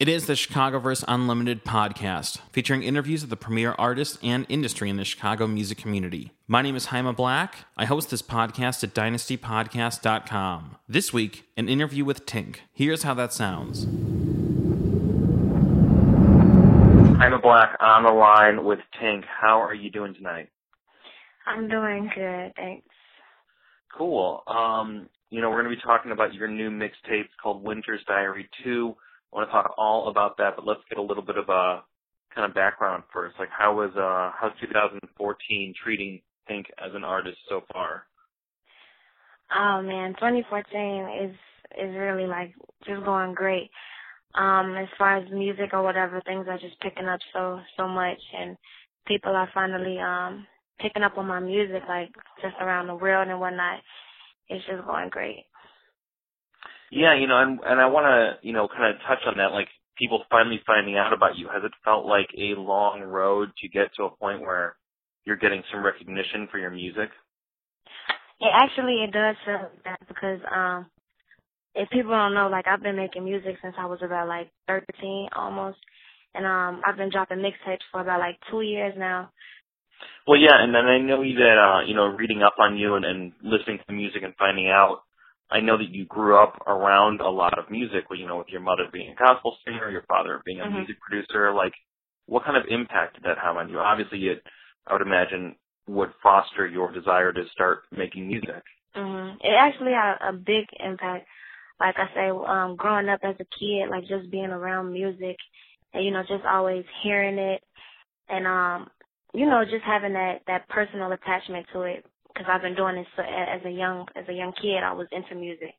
It is the Chicagoverse Unlimited podcast, featuring interviews of the premier artists and industry in the Chicago music community. My name is Haima Black. I host this podcast at dynastypodcast.com. This week, an interview with Tink. Here's how that sounds. Haima Black on the line with Tink. How are you doing tonight? I'm doing good, thanks. Cool. Um, you know, we're going to be talking about your new mixtape called Winter's Diary 2 I want to talk all about that, but let's get a little bit of a kind of background first. Like, how was uh, how's 2014 treating Tink as an artist so far? Oh man, 2014 is is really like just going great. Um, as far as music or whatever, things are just picking up so so much, and people are finally um picking up on my music, like just around the world and whatnot. It's just going great. Yeah, you know, and and I want to, you know, kind of touch on that, like people finally finding out about you. Has it felt like a long road to get to a point where you're getting some recognition for your music? Yeah, actually, it does feel like that because um, if people don't know, like I've been making music since I was about like 13 almost, and um, I've been dropping mixtapes for about like two years now. Well, yeah, and then I know that uh, you know, reading up on you and, and listening to the music and finding out I know that you grew up around a lot of music, you know, with your mother being a gospel singer, your father being a mm-hmm. music producer. Like, what kind of impact did that have on you? Obviously, it, I would imagine, would foster your desire to start making music. Mm-hmm. It actually had a big impact. Like I say, um, growing up as a kid, like just being around music, and you know, just always hearing it, and um, you know, just having that that personal attachment to it because I've been doing this as a young as a young kid. I was into music,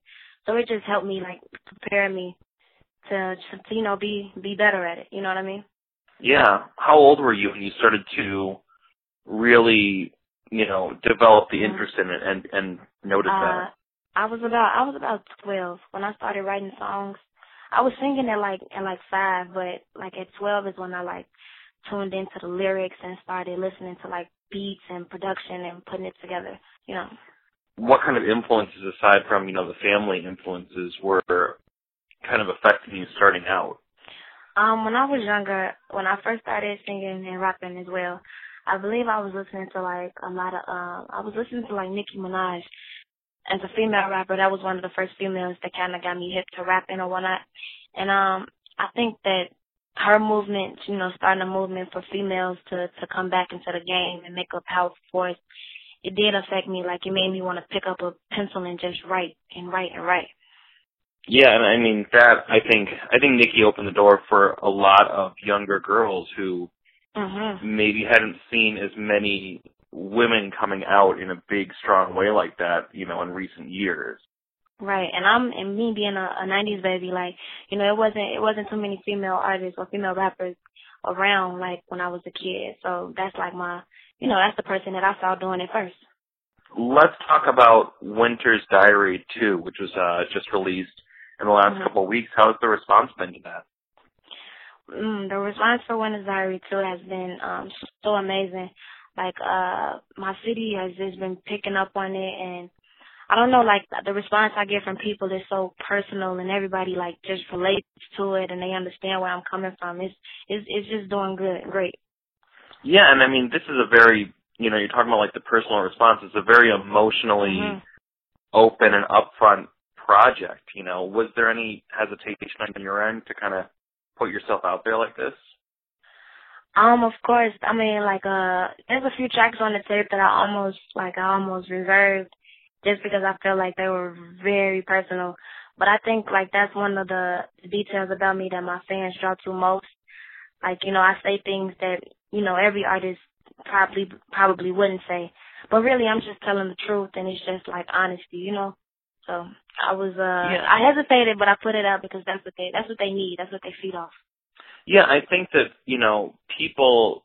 so it just helped me like prepare me to, to you know be be better at it. You know what I mean? Yeah. How old were you when you started to really you know develop the mm-hmm. interest in it and and notice uh, that? I was about I was about twelve when I started writing songs. I was singing at like at like five, but like at twelve is when I like tuned into the lyrics and started listening to like beats and production and putting it together, you know. What kind of influences aside from, you know, the family influences were kind of affecting you starting out? Um, when I was younger, when I first started singing and rapping as well, I believe I was listening to like a lot of um I was listening to like Nicki Minaj as a female rapper. That was one of the first females that kind of got me hip to rapping or whatnot. And um I think that her movement, you know, starting a movement for females to to come back into the game and make a powerful force, it did affect me. Like it made me want to pick up a pencil and just write and write and write. Yeah, and I mean that I think I think Nicki opened the door for a lot of younger girls who mm-hmm. maybe hadn't seen as many women coming out in a big strong way like that, you know, in recent years. Right, and I'm and me being a, a '90s baby, like you know, it wasn't it wasn't too many female artists or female rappers around like when I was a kid. So that's like my, you know, that's the person that I saw doing it first. Let's talk about Winter's Diary 2, which was uh, just released in the last mm-hmm. couple of weeks. How's the response been to that? Mm, the response for Winter's Diary 2 has been um, so amazing. Like uh, my city has just been picking up on it and I don't know, like the response I get from people is so personal and everybody like just relates to it and they understand where I'm coming from. It's it's it's just doing good, great. Yeah, and I mean this is a very you know, you're talking about like the personal response. It's a very emotionally mm-hmm. open and upfront project, you know. Was there any hesitation on your end to kind of put yourself out there like this? Um, of course. I mean, like, uh, there's a few tracks on the tape that I almost, like, I almost reserved just because I feel like they were very personal. But I think like that's one of the details about me that my fans draw to most. Like, you know, I say things that, you know, every artist probably probably wouldn't say. But really I'm just telling the truth and it's just like honesty, you know? So I was uh yeah. I hesitated but I put it out because that's what they that's what they need. That's what they feed off. Yeah, I think that, you know, people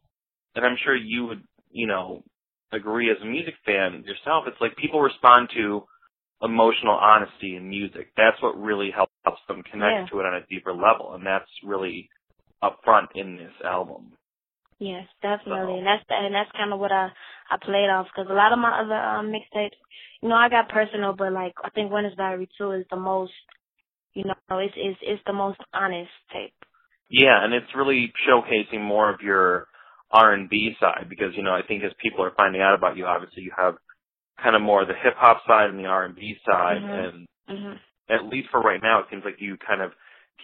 and I'm sure you would, you know, agree as a music fan yourself, it's like people respond to emotional honesty in music. That's what really helps them connect yeah. to it on a deeper level, and that's really upfront in this album. Yes, definitely, so. and that's and that's kind of what I I played off because a lot of my other um, mixtapes, you know, I got personal, but like I think Winter's Diary Two is the most, you know, it's it's it's the most honest tape. Yeah, and it's really showcasing more of your R and B side because you know I think as people are finding out about you, obviously you have kind of more the hip hop side and the R and B side, Mhm. and Mhm. at least for right now, it seems like you kind of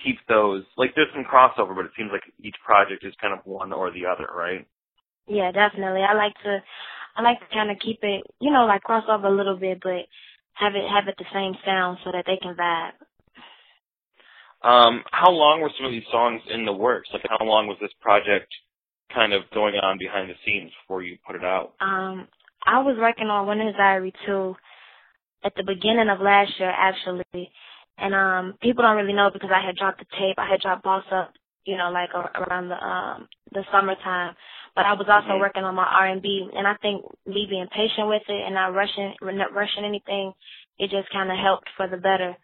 keep those like there's some crossover, but it seems like each project is kind of one or the other, right? Yeah, definitely. I like to I like to kind of keep it, you know, like cross over a little bit, but have it have it the same sound so that they can vibe. Um, how long were some of these songs in the works? Like, how long was this project kind of going on behind the scenes before you put it out? Um, I was working on Winter's Diary 2 at the beginning of last year actually. And um people don't really know because I had dropped the tape. I had dropped Boss Up, you know, like around the um the summertime. But I was also Mhm. working on my R and B and I think me being patient with it and not rushing not rushing anything, it just kinda helped for the better.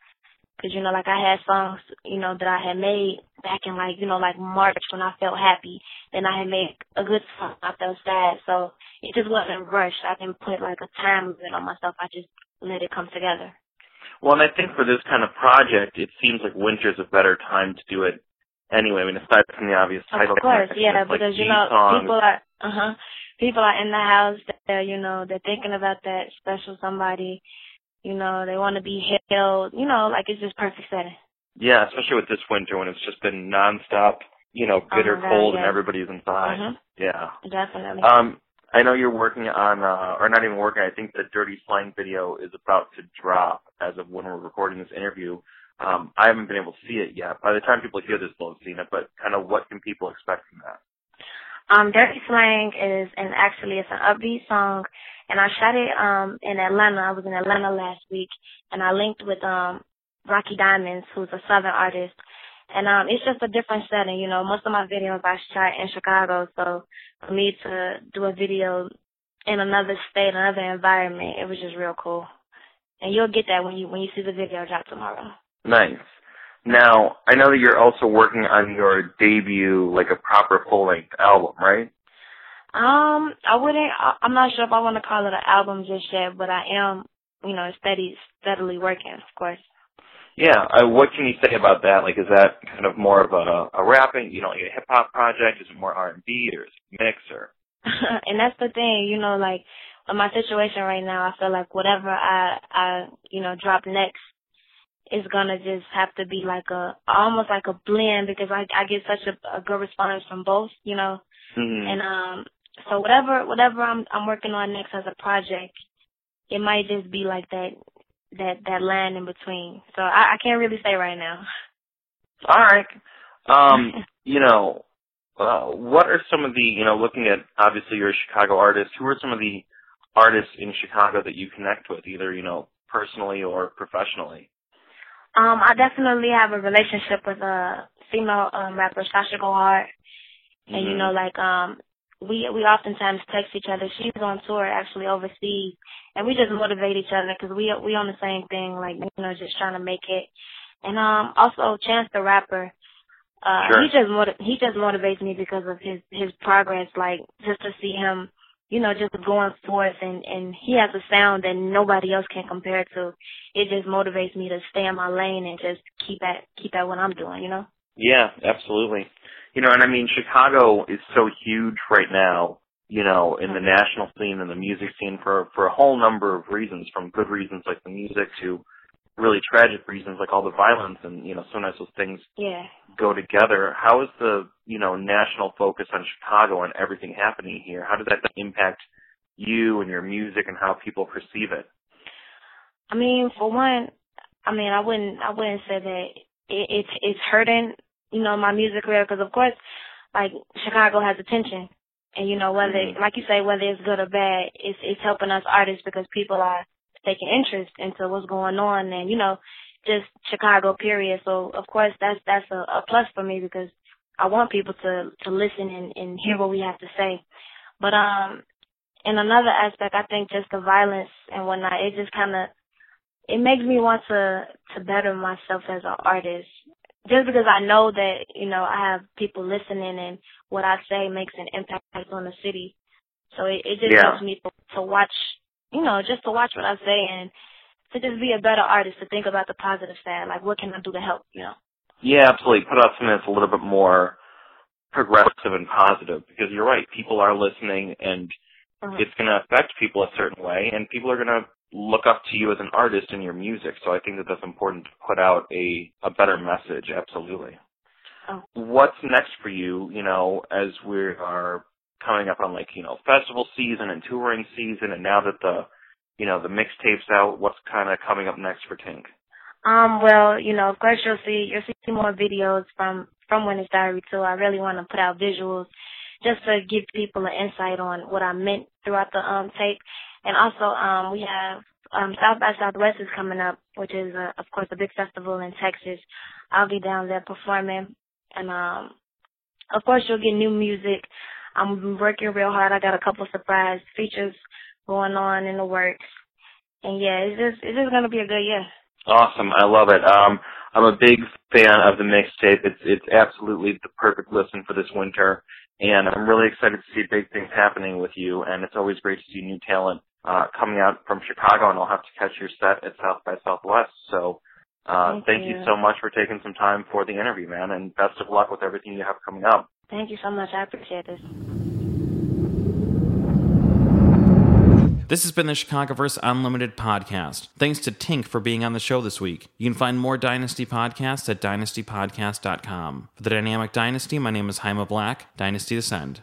Cause you know, like I had songs, you know, that I had made back in like, you know, like March when I felt happy. Then I had made a good song. I felt sad. So it just wasn't rushed. I didn't put like a time limit on myself. I just let it come together. Well, and I think for this kind of project, it seems like winter's a better time to do it anyway. I mean, aside from the obvious title, Of course, yeah, like because you know songs, people are uh huh. People are in the house. They're you know they're thinking about that special somebody. You know they want to be held. You know like it's just perfect setting. Yeah, especially with this winter when it's just been nonstop, you know, bitter cold and everybody's inside. Mhm. Yeah. Definitely. Um, I know you're working on, uh, or not even working. I think the Dirty Slang video is about to drop as of when we're recording this interview. Um, I haven't been able to see it yet. By the time people hear this, they'll have seen it. But kind of what can people expect from that? Um, Dirty Slang is and actually it's an upbeat song and I shot it um in Atlanta. I was in Atlanta last week and I linked with um Rocky Diamonds, who's a southern artist. And um it's just a different setting, you know. Most of my videos I shot in Chicago, so for me to do a video in another state, another environment, it was just real cool. And you'll get that when you when you see the video drop tomorrow. Nice. Now, I know that you're also working on your debut, like a proper full-length album, right? Um, I wouldn't. I'm not sure if I want to call it an album just yet, but I am, you know, steady, steadily working, of course. Yeah. Uh, what can you say about that? Like, is that kind of more of a, a rapping, you know, like a hip hop project? Is it more R and B, or is it mix, or? and that's the thing, you know, like in my situation right now, I feel like whatever I, I, you know, drop next is gonna just have to be like a, almost like a blend because I, I get such a, a good response from both, you know, Mhm. and um, so whatever, whatever I'm, I'm working on next as a project, it might just be like that, that, that land in between. So I, I can't really say right now. All right. Um, you know, uh, what are some of the, you know, looking at obviously you're a Chicago artist. Who are some of the artists in Chicago that you connect with, either you know personally or professionally? Um, I definitely have a relationship with a female um, rapper, Sasha Go Hard. And you Mhm. know, like um we we oftentimes text each other. She's on tour actually overseas, and we just motivate each other because we we on the same thing, like you know, just trying to make it. And um also Chance the rapper, uh Sure. he just motiv- he just motivates me because of his his progress. Like just to see him, you know, just going forth and and he has a sound that nobody else can compare to. It just motivates me to stay in my lane and just keep at keep at what I'm doing. You know. Yeah, absolutely. You know, and I mean, Chicago is so huge right now. You know, in the mm-hmm. national scene and the music scene for for a whole number of reasons, from good reasons like the music to really tragic reasons like all the violence and you know sometimes those things Yeah. go together. How is the you know national focus on Chicago and everything happening here? How does that impact you and your music and how people perceive it? I mean, for one, I mean, I wouldn't, I wouldn't say that it, it's it's hurting, you know, my music career because of course, like Chicago has attention, and you know whether, Mhm. like you say, whether it's good or bad, it's it's helping us artists because people are taking interest into what's going on, and you know, just Chicago period. So of course, that's that's a, a plus for me because I want people to to listen and and hear what we have to say. But um, in another aspect, I think just the violence and whatnot, it just kind of it makes me want to to better myself as an artist. Just because I know that you know I have people listening and what I say makes an impact on the city, so it, it just Yeah. helps me to, to watch, you know, just to watch what I say and to just be a better artist. To think about the positive side, like what can I do to help, you know. Yeah, absolutely. Put out something that's a little bit more progressive and positive because you're right. People are listening and uh-huh. it's going to affect people a certain way and people are going to look up to you as an artist in your music. So I think that that's important to put out a, a better message. Absolutely. Oh. What's next for you, you know, as we are coming up on like, you know, festival season and touring season and now that the, you know, the mixtape's out, what's kind of coming up next for Tink? Um, well, you know, of course you'll see you'll see more videos from from Winter's Diary 2. I really want to put out visuals just to give people an insight on what I meant throughout the um tape. And also, um, we have um South by Southwest is coming up, which is uh, of course a big festival in Texas. I'll be down there performing, and um, of course you'll get new music. I'm working real hard. I got a couple surprise features going on in the works, and yeah, it's just it's just gonna be a good year. Awesome. I love it. Um, I'm a big fan of the mixtape. It's it's absolutely the perfect listen for this winter, and I'm really excited to see big things happening with you. And it's always great to see new talent uh, coming out from Chicago, and I'll have to catch your set at South by Southwest. So, uh, thank, thank you. you so much for taking some time for the interview, man, and best of luck with everything you have coming up. Thank you so much. I appreciate this. This has been the Chicagoverse Unlimited podcast. Thanks to Tink for being on the show this week. You can find more Dynasty podcasts at dynastypodcast.com. For the Dynamic Dynasty, my name is Haima Black. Dynasty Descend.